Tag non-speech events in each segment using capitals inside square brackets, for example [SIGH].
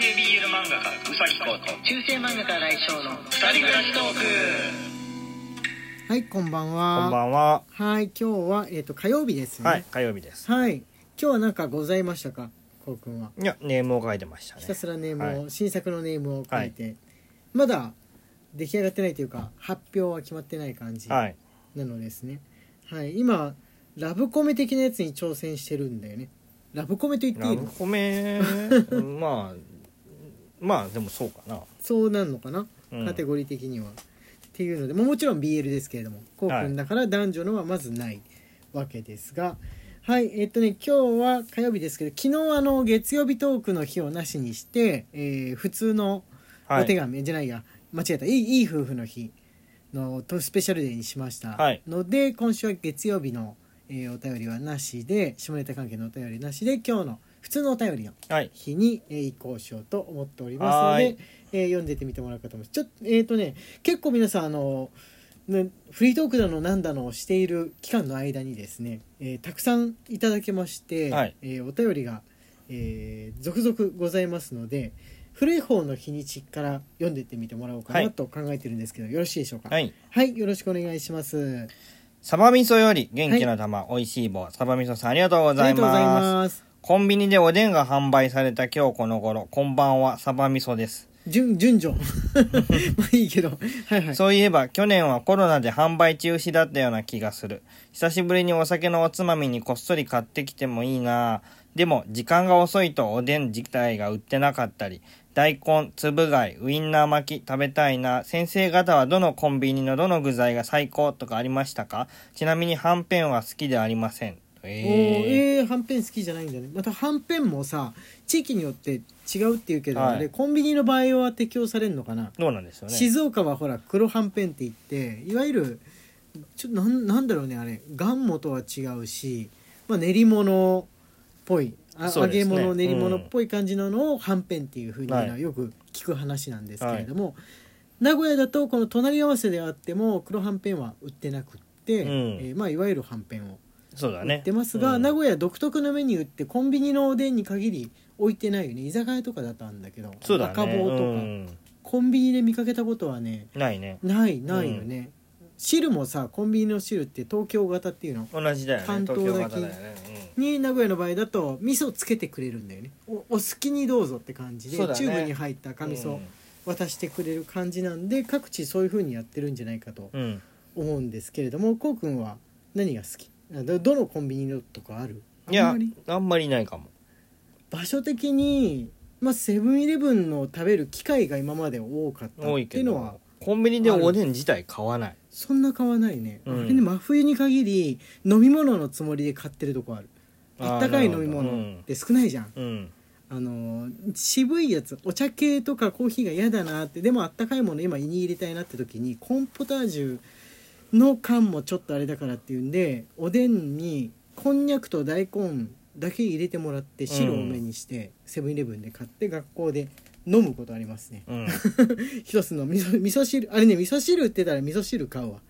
系 BL 漫画家うさぎこと中世漫画家来翔の二人暮らしトーク。はいこんばんは。こんばんは。はい今日は、えっと火曜日ですね。はい、火曜日です。はい今日は何かございましたか？こうくんは。いや、ネームを書いてましたね。ひた。すらネームを、は新作のネームを書いて、まだ出来上がってないというか発表は決まってない感じはい。なのですね。はい今ラブコメ的なやつに挑戦してるんだよね。ラブコメと言っていいの？ラブコメ、[LAUGHS] まあ、まあ、でもそうかな。そうなんのかな、うん。カテゴリー的には。っていうのでももちろん BL ですけれどもこうくんだから男女のはまずないわけですがはいえっとね今日は火曜日ですけど昨日あの月曜日トークの日をなしにして、えー普通のはい。お手紙、じゃないや間違えた。いいいい夫婦の日のとスペシャルデーにしました。はい。ので、今週は月曜日の、えーお便りはなしで下ネタ関係のお便りなしで今日の普通のお便りのはい。日に、えー移行しようと思っておりますのでえー読んでってみてもらうかと思います。ちょっとえっ、とね結構皆さんあのねフリートークだのなんだのをしている期間の間にですね、えーたくさんいただけまして、はい。えーお便りが、えー続々ございますので古い方の日にちから読んでってみてもらおうかはない。と考えてるんですけど、よろしいでしょうか？はい。はい、よろしくお願いします。サバ味噌より元気の玉、美味しい棒、サバ味噌さんありがとうございありがとうございます。ますコンビニでおでんが販売された今日この頃、こんばんは、サバ味噌です。順順序まあいいけどはいはいそういえば去年はコロナで販売中止だったような気がする。久しぶりにお酒のおつまみにこっそり買ってきてもいいなでも時間が遅いとおでん自体が売ってなかったり、大根、つぶ貝、ウインナー巻き食べたいな。先生方はどのコンビニのどの具材が最高とかありましたか？ちなみにはんぺんは好きではありません。えー。えー、はんぺん好きじゃないんだね。またはんぺんもさ地域によって違うっていうけど、はい。あれコンビニの場合は適用されるのかな、どうなんですよね。静岡はほら黒はんぺんって言っていわゆるちょなんなんだろうねあれ。がんもとは違うし、まあ、練り物っぽい。あ、揚げそうですね。物練り物っぽい感じなのをはんぺんっていうふうにはよく聞く話なんですけれども、名古屋だとこの隣り合わせであっても黒はんぺんは売ってなくって、うん。えーまあ、いわゆるはんぺんをそうだね。売ってますが、うん。名古屋独特のメニューってコンビニのおでんに限り置いてないよね。居酒屋とかだったんだけどそうだね。赤棒とか、うん。コンビニで見かけたことはねないね。ないないよね、汁もさコンビニの汁って東京型っていうの同じだよね。関東東だけ京型だよね。に名古屋の場合だと味噌つけてくれるんだよね。おお好きにどうぞって感じで、そうだね。チューブに入った赤うん。味噌渡してくれる感じなんで各地そういう風にやってるんじゃないかと思うんですけれどもこうくんは何が好き？あどどのコンビニのとかある？いやあんまり、ないかも。場所的にまあセブンイレブンの食べる機会が今まで多かった多いけっていうのは。ど、コンビニでおでん自体買わない。そんな買わないね、うん。あれね真冬に限り飲み物のつもりで買ってるとこある。あったかい飲み物って少ないじゃん、うん。あのー渋いやつお茶系とかコーヒーが嫌だなってでもあったかいもの今胃に入れたいなって時にコーンポタージュの缶もちょっとあれだからっていうんでおでんにこんにゃくと大根だけ入れてもらって汁多めにしてセブンイレブンで買って学校で飲むことありますね。うん。[LAUGHS] 一つの味噌味噌汁あれね味噌汁売ってたら味噌汁買うわ。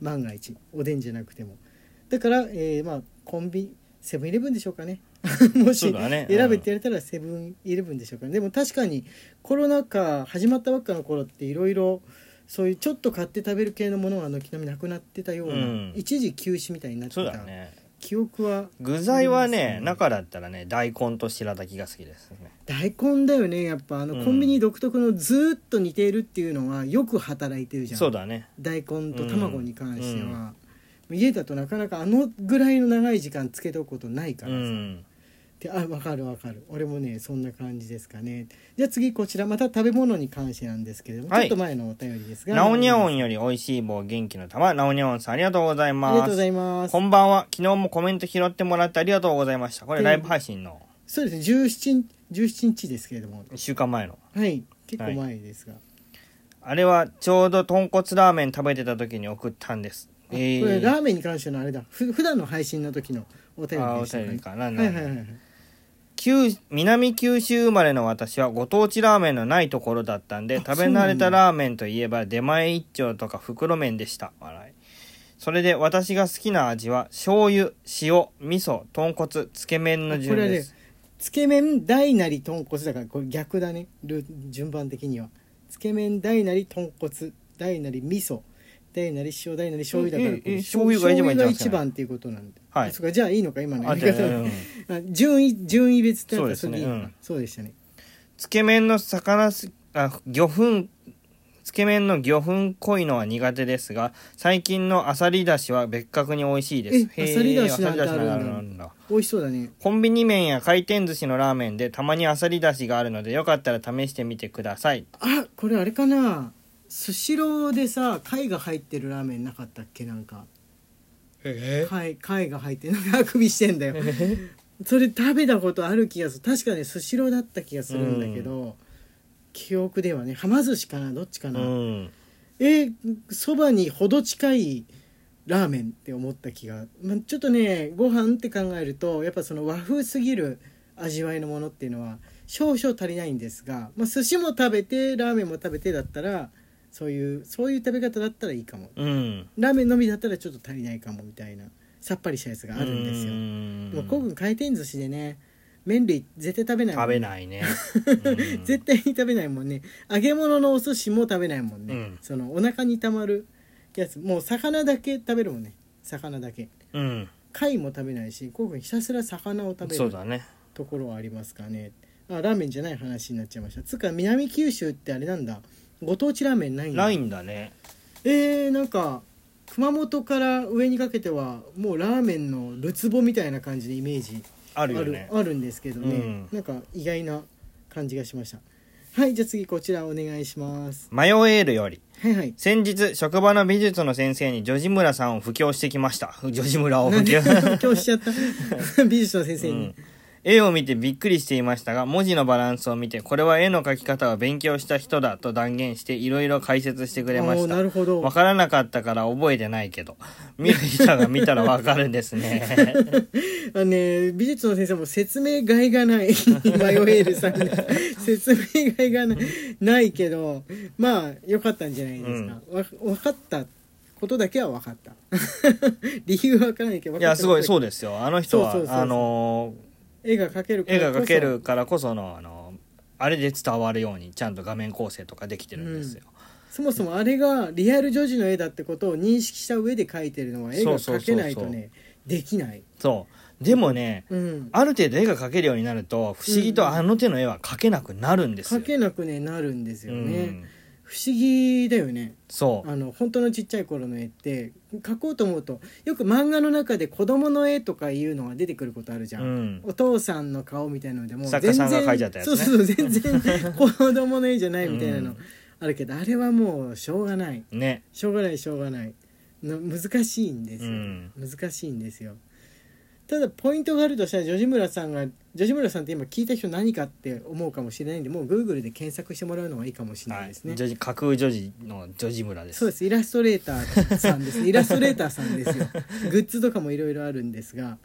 万が一。おでんじゃなくても。だから、えーまあコンビセブンイレブンでしょうかね。[LAUGHS] もし選べって言われたらセブンイレブンでしょうかね。でも確かにコロナ禍始まったばっかの頃っていろいろそういうちょっと買って食べる系のものが軒並みなくなってたような、うん。一時休止みたいになってた、そうだね。記憶は具材はありますね。ね、中だったらね、大根と白滝が好きですね。大根だよねやっぱ。あの、うん。コンビニ独特のずーっと似ているっていうのはよく働いてるじゃん。そうだね。大根と卵に関しては、家だとなかなかあのぐらいの長い時間つけておくことないかうらさ、ん。であ分かる分かる。俺もねそんな感じですかね。じゃあ次こちらまた食べ物に関してなんですけれども、はい。ちょっと前のお便りですが。なおにゃおあんより美味しい棒元気の玉、なおにゃおんさんありがとうございりがます。とうございます。こんばんは。昨日もコメント拾ってもらってありがとうございました。これでライブ配信の。そうですね。17 17日ですけれども。1週間前の。はい。結構前ですが、あれはちょうど豚骨ラーメン食べてた時に送ったんです。あこれラーメンに関してのあれだ。ふ普段の配信の時のお便りでした便りかな。はい。なはいはいはい九南九州生まれの私はご当地ラーメンのないところだったんで食べ慣れたラーメンといえば出前一丁とか袋麺でした。笑い。それで私が好きな味は醤油塩味噌豚骨つけ麺の順です。つけ麺大なり豚骨だからこれ逆だね。ル順番的には。つけ麺大なり豚骨大なり味噌大なり塩大なり醤油だから醤油が一番一番っていうことなんで、はい。あそうかじゃあいいのか今の。やあり方うん [LAUGHS] あ順位順位別ってなったらそうですねれいいのか。うん。そうでしたね。つけ麺の魚すあ魚粉つけ麺の魚粉濃いのは苦手ですが最近のあさりだしは別格に美味しいです。えあさりだしなんだしあるんだ。なんだ。美味しそうだね。コンビニ麺や回転寿司のラーメンでたまにあさりだしがあるのでよかったら試してみてください。あこれあれかなスシローでさ貝が入ってるラーメンなかったっけなんか。え貝貝が入ってなんかあくびしてんだよ。それ食べたことある気がする。確かねスシローだった気がするんだけど、記憶ではねはま寿司かなどっちかうな、ん。えそばにほど近いラーメンって思った気が、まあ、ちょっとねご飯って考えるとやっぱその和風すぎる味わいのものっていうのは少々足りないんですが、まあ、寿司も食べてラーメンも食べてだったらそういうそういう食べ方だったらいいかも。うん。ラーメンのみだったらちょっと足りないかもみたいなさっぱりしたやつがあるんですよ。よでもコウ君回転寿司でね麺類絶対食べないもん食ねべないね、[LAUGHS] うん。絶対に食べないもんね。揚げ物のお寿司も食べないもんね、うん。そのお腹にたまるやつ。もう魚だけ食べるもんね。魚だけ。うん。貝も食べないしこうくんひたすら魚を食べるね。ところはありますかね。あラーメンじゃない話になっちゃいました。つうか南九州ってあれなんだご当地ラーメンないんだ。ないんだね。えー、なんか熊本から上にかけてはもうラーメンのるつぼみたいな感じでイメージ。あるよね。あるんですけどね、うん。なんか意外な感じがしました。はいじゃあ次こちらお願いします。マヨエールより。はいはい。先日職場の美術の先生にジョジムラさんを布教してきました。ジョジムラを布教。今日しちゃった？[LAUGHS] [LAUGHS] 美術の先生に、うん絵を見てびっくりしていましたが文字のバランスを見てこれは絵の描き方を勉強した人だと断言していろいろ解説してくれました。なるほど。わからなかったから覚えてないけど。見る人が見たらわかるんですね。[LAUGHS] あのね美術の先生も説明がいがない。マヨエールさんで説明がいがない。ないけどまあ良かったんじゃないですか、わ分かったことだけは分かった。[LAUGHS] 理由は分からないけどいやすごいそううですよ。あの人はあの絵が描けるー絵が描けこるからこそのあのあれで伝わるようにちゃんと画面構成とかできてるんですよ、そそもそもあれがリアル女児の絵だってことを認識した上で描いてるのは絵が描けないとねできない。そう。でもねうん。ある程度絵が描けるようになると不思議とあの手の絵は描けなくなるんですよ、描けなくねなるんですよね、うん不思議だよね。そう。あの本当のちっちゃい頃の絵って描こうと思うとよく漫画の中で子供の絵とかいうのが出てくることあるじゃん、うん。お父さんの顔みたいなのでもう作家さんが描いちゃったやつね。そうそう全然 [LAUGHS] 子供の絵じゃないみたいなの。うん。あるけど、あれはもうしょうがない。ね。しょうがないしょうがない。の難しいんですよ、うん。難しいんですよ。ただポイントがあるとしたらジョジムラさんがジョジムラさんって今聞いた人何かって思うかもしれないんでもうグーグルで検索してもらうのがいいかもしれなはいいですね、ジョジ架空女児のジョジ村です。そうですイラストレーターさんです。イラストレーターさんですよ。[LAUGHS] グッズとかもいろいろあるんですが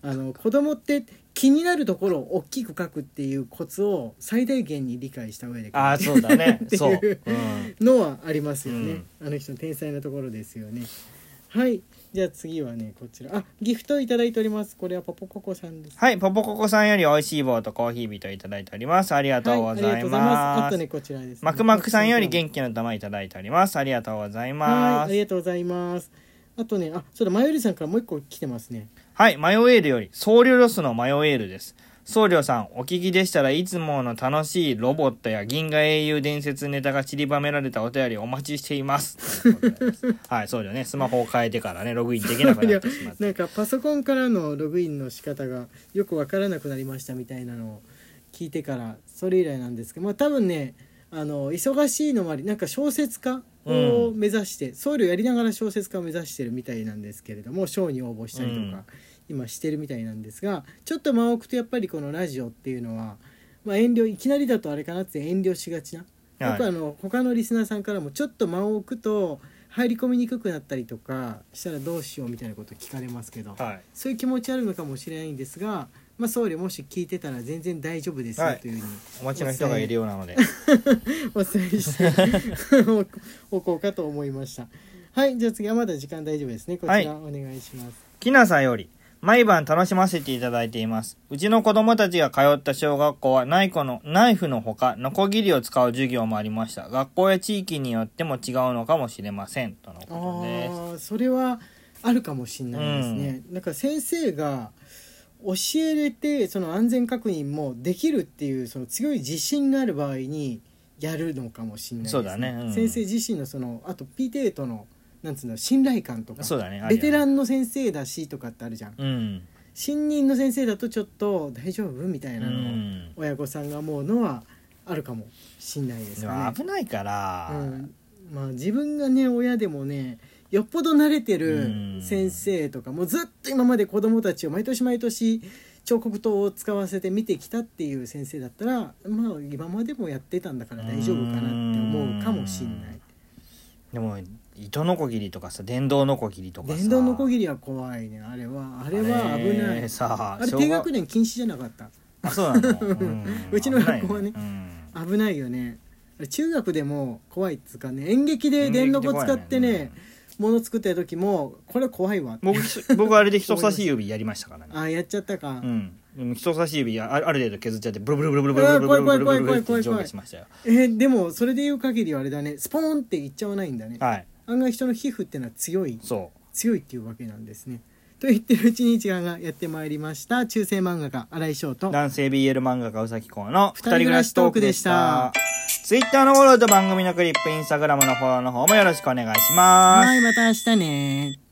あの子供って気になるところを大きく描くっていうコツを最大限に理解した上でああそうだね。[LAUGHS] っていうのはありますよね、あの人の天才なところですよね。はいじゃあ次はねこちら。あギフトいただいております。これはポポココさんです。はいポポココさんより美味しい棒とコーヒー人いただいております。ありがとうごはい、ありざいがとうございます,、ますあとねこちらです、ね、マクマクさんより元気の玉いただいております。ありがとうございはいますありがとうございます。あとねあそうだマヨリさんからもう一個来てますね。はい、マヨエールより、僧侶ロスのマヨエールです。僧侶さん、お聞きでしたらいつもの楽しいロボットや銀河英雄伝説ネタが散りばめられたお便りお待ちしています。[LAUGHS] はい、僧侶ね、スマホを変えてからね、ログインできなくなってしまって。なんかパソコンからのログインの仕方がよくわからなくなりましたみたいなのを聞いてからそれ以来なんですけどまあ多分ねあの忙しいのもありなんか小説家を目指して、僧侶やりながら小説家を目指してるみたいなんですけれども賞に応募したりとか、うん今してるみたいなんですがちょっと間を置くとやっぱりこのラジオっていうのは、まあ、遠慮いきなりだとあれかなって遠慮しがちな。はい。よくあの他のリスナーさんからもちょっと間を置くと入り込みにくくなったりとかしたらどうしようみたいなこと聞かれますけど、はい。そういう気持ちあるのかもしれないんですが、まあ、僧侶もし聞いてたら全然大丈夫ですよはい。というふうにお待ちの人がいるようなので。お伝え [LAUGHS] して [LAUGHS] おこうかと思いました。はい。じゃあ次はまだ時間大丈夫ですね。こちらはい。お願いします、きなさんより、毎晩楽しませていただいています。うちの子供たちが通った小学校はナイコの、ナイフのほか、ノコギリを使う授業もありました。学校や地域によっても違うのかもしれません。とのことです。ああそれはあるかもしれないですね、なんか先生が教えれてその安全確認もできるっていうその強い自信がある場合にやるのかもしれないです、そうだねうん先生自身のそのあと PTA とのなんつうの信頼感とかそうだね。ベテラン。ンの先生だしとかってあるじゃんうん。新任の先生だとちょっと大丈夫？みたいなうのをん。親御さんが思うのはあるかもしんないですでかねも危ないから、うん、まあ自分がね親でもねよっぽど慣れてうるん先生とかもうずっと今まで子供たちを毎年毎年彫刻刀を使わせて見てきたっていう先生だったらまあ今までもやってたんだから大丈夫かなって思うかもしんないでも、糸のこぎりとかさ、電動のこぎりとかさ。電動のこぎりは怖いねあれはあれは危ないあれさ、あれ低学年禁止じゃなかったあ、そうなの、[LAUGHS] うんうちの学校はね危ないうん危ないよね中学でも怖いっつうかね演劇で電動を使ってね物作ってる時もこれ怖いわ僕、僕あれで [LAUGHS] 人差し指やりましたからね。あやっちゃったか、うん。人差し指あある程度削っちゃって、ブルブルブルブルブルブルブルブルブルブルブルって上下しましたよ。えーでもそれで言う限りはあれだねスポーンっていっちゃわないんだねはい。案外人の皮膚ってのは強いそ強いっていうわけなんですねと言ってるうちに時間がやってまいりました中世漫画家新井翔う。と男性 BL 漫画家うさきこうの二人暮らしトークでした。ツイッターのフォローと番組のクリップ、インスタグラムのフォローの方もよろしくお願いします。はいまた明日ね